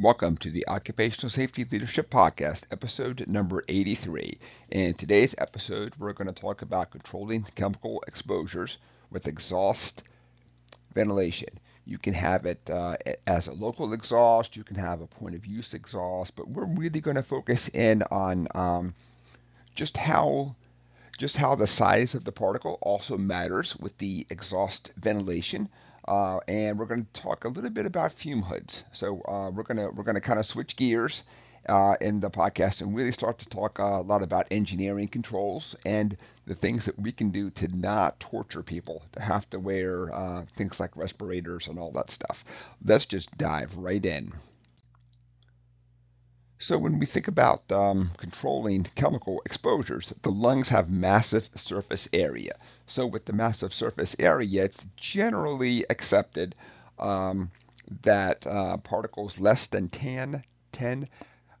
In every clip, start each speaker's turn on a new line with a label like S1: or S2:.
S1: Welcome to the Occupational Safety Leadership Podcast, episode number 83. In today's episode, we're going to talk about controlling chemical exposures with exhaust ventilation. You can have it uh, as a local exhaust, you can have a point of use exhaust, but we're really going to focus in on um, just how just how the size of the particle also matters with the exhaust ventilation. Uh, and we're going to talk a little bit about fume hoods. So uh, we're going to we're going to kind of switch gears uh, in the podcast and really start to talk a lot about engineering controls and the things that we can do to not torture people to have to wear uh, things like respirators and all that stuff. Let's just dive right in. So when we think about um, controlling chemical exposures, the lungs have massive surface area. So with the massive surface area, it's generally accepted um, that uh, particles less than 10, 10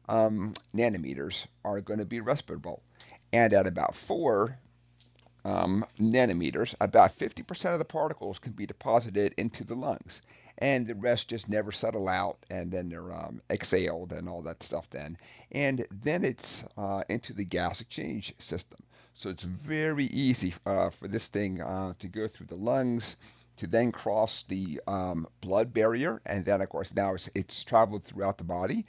S1: um, nanometers are going to be respirable. And at about 4 um, nanometers, about 50% of the particles can be deposited into the lungs. And the rest just never settle out and then they're um, exhaled and all that stuff then. And then it's uh, into the gas exchange system. So it's very easy uh, for this thing uh, to go through the lungs to then cross the um, blood barrier. And then of course now it's, it's traveled throughout the body.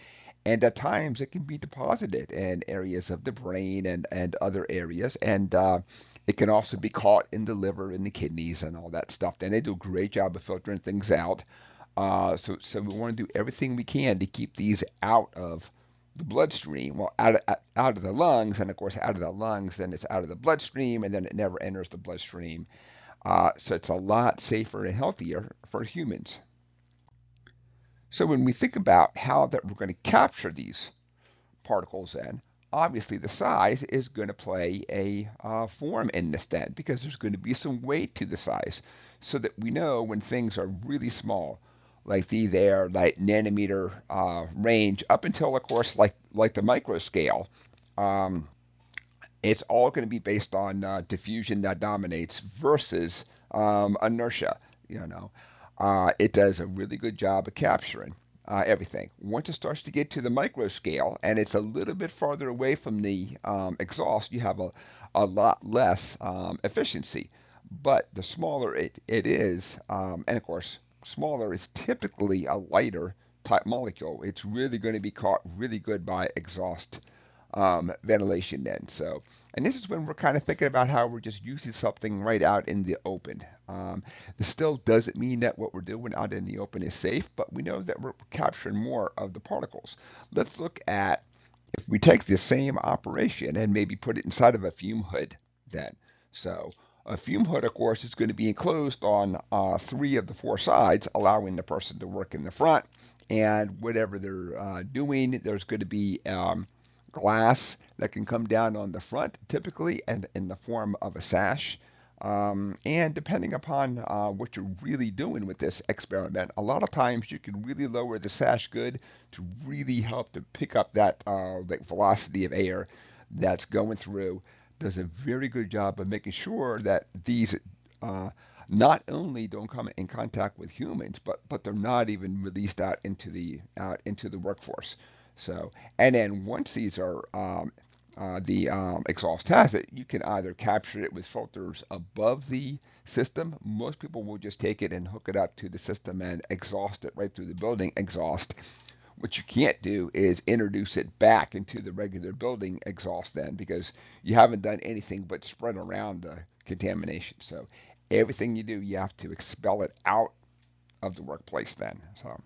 S1: And at times it can be deposited in areas of the brain and, and other areas. And uh, it can also be caught in the liver and the kidneys and all that stuff. And they do a great job of filtering things out. Uh, so, so we want to do everything we can to keep these out of the bloodstream. Well, out of, out of the lungs, and of course, out of the lungs, then it's out of the bloodstream, and then it never enters the bloodstream. Uh, so it's a lot safer and healthier for humans. So when we think about how that we're going to capture these particles, then obviously the size is going to play a uh, form in this then because there's going to be some weight to the size so that we know when things are really small like the there like nanometer uh, range up until of course like like the micro scale um, it's all going to be based on uh, diffusion that dominates versus um, inertia you know. Uh, it does a really good job of capturing uh, everything. Once it starts to get to the micro scale and it's a little bit farther away from the um, exhaust, you have a, a lot less um, efficiency. But the smaller it, it is, um, and of course, smaller is typically a lighter type molecule. It's really going to be caught really good by exhaust um, ventilation then. So, and this is when we're kind of thinking about how we're just using something right out in the open. Um, this still doesn't mean that what we're doing out in the open is safe, but we know that we're capturing more of the particles. Let's look at if we take the same operation and maybe put it inside of a fume hood then. So a fume hood, of course, is going to be enclosed on uh, three of the four sides, allowing the person to work in the front. And whatever they're uh, doing, there's going to be um, glass that can come down on the front, typically, and in the form of a sash. Um, and depending upon uh, what you're really doing with this experiment, a lot of times you can really lower the sash good to really help to pick up that uh, velocity of air that's going through. Does a very good job of making sure that these uh, not only don't come in contact with humans, but but they're not even released out into the out into the workforce. So, and then once these are um, uh, the um, exhaust has it, you can either capture it with filters above the system. Most people will just take it and hook it up to the system and exhaust it right through the building exhaust. What you can't do is introduce it back into the regular building exhaust then because you haven't done anything but spread around the contamination. So everything you do, you have to expel it out of the workplace then. So.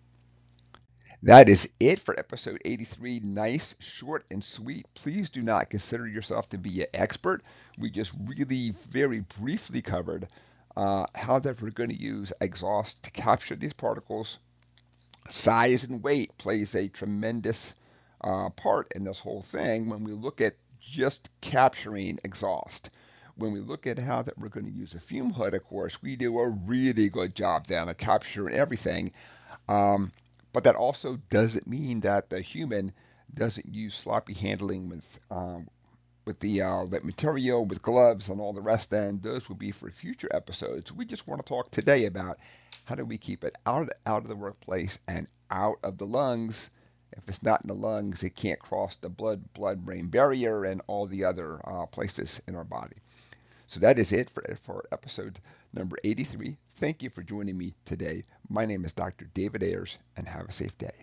S1: That is it for episode 83. Nice, short, and sweet. Please do not consider yourself to be an expert. We just really very briefly covered uh, how that we're going to use exhaust to capture these particles. Size and weight plays a tremendous uh, part in this whole thing when we look at just capturing exhaust. When we look at how that we're going to use a fume hood, of course, we do a really good job then of capturing everything. Um, but that also doesn't mean that the human doesn't use sloppy handling with um, with the uh, the material, with gloves, and all the rest. Then those will be for future episodes. We just want to talk today about how do we keep it out of the, out of the workplace and out of the lungs If it's not in the lungs, it can't cross the blood blood brain barrier and all the other uh, places in our body. So that is it for, for episode number 83. Thank you for joining me today. My name is Dr. David Ayers, and have a safe day.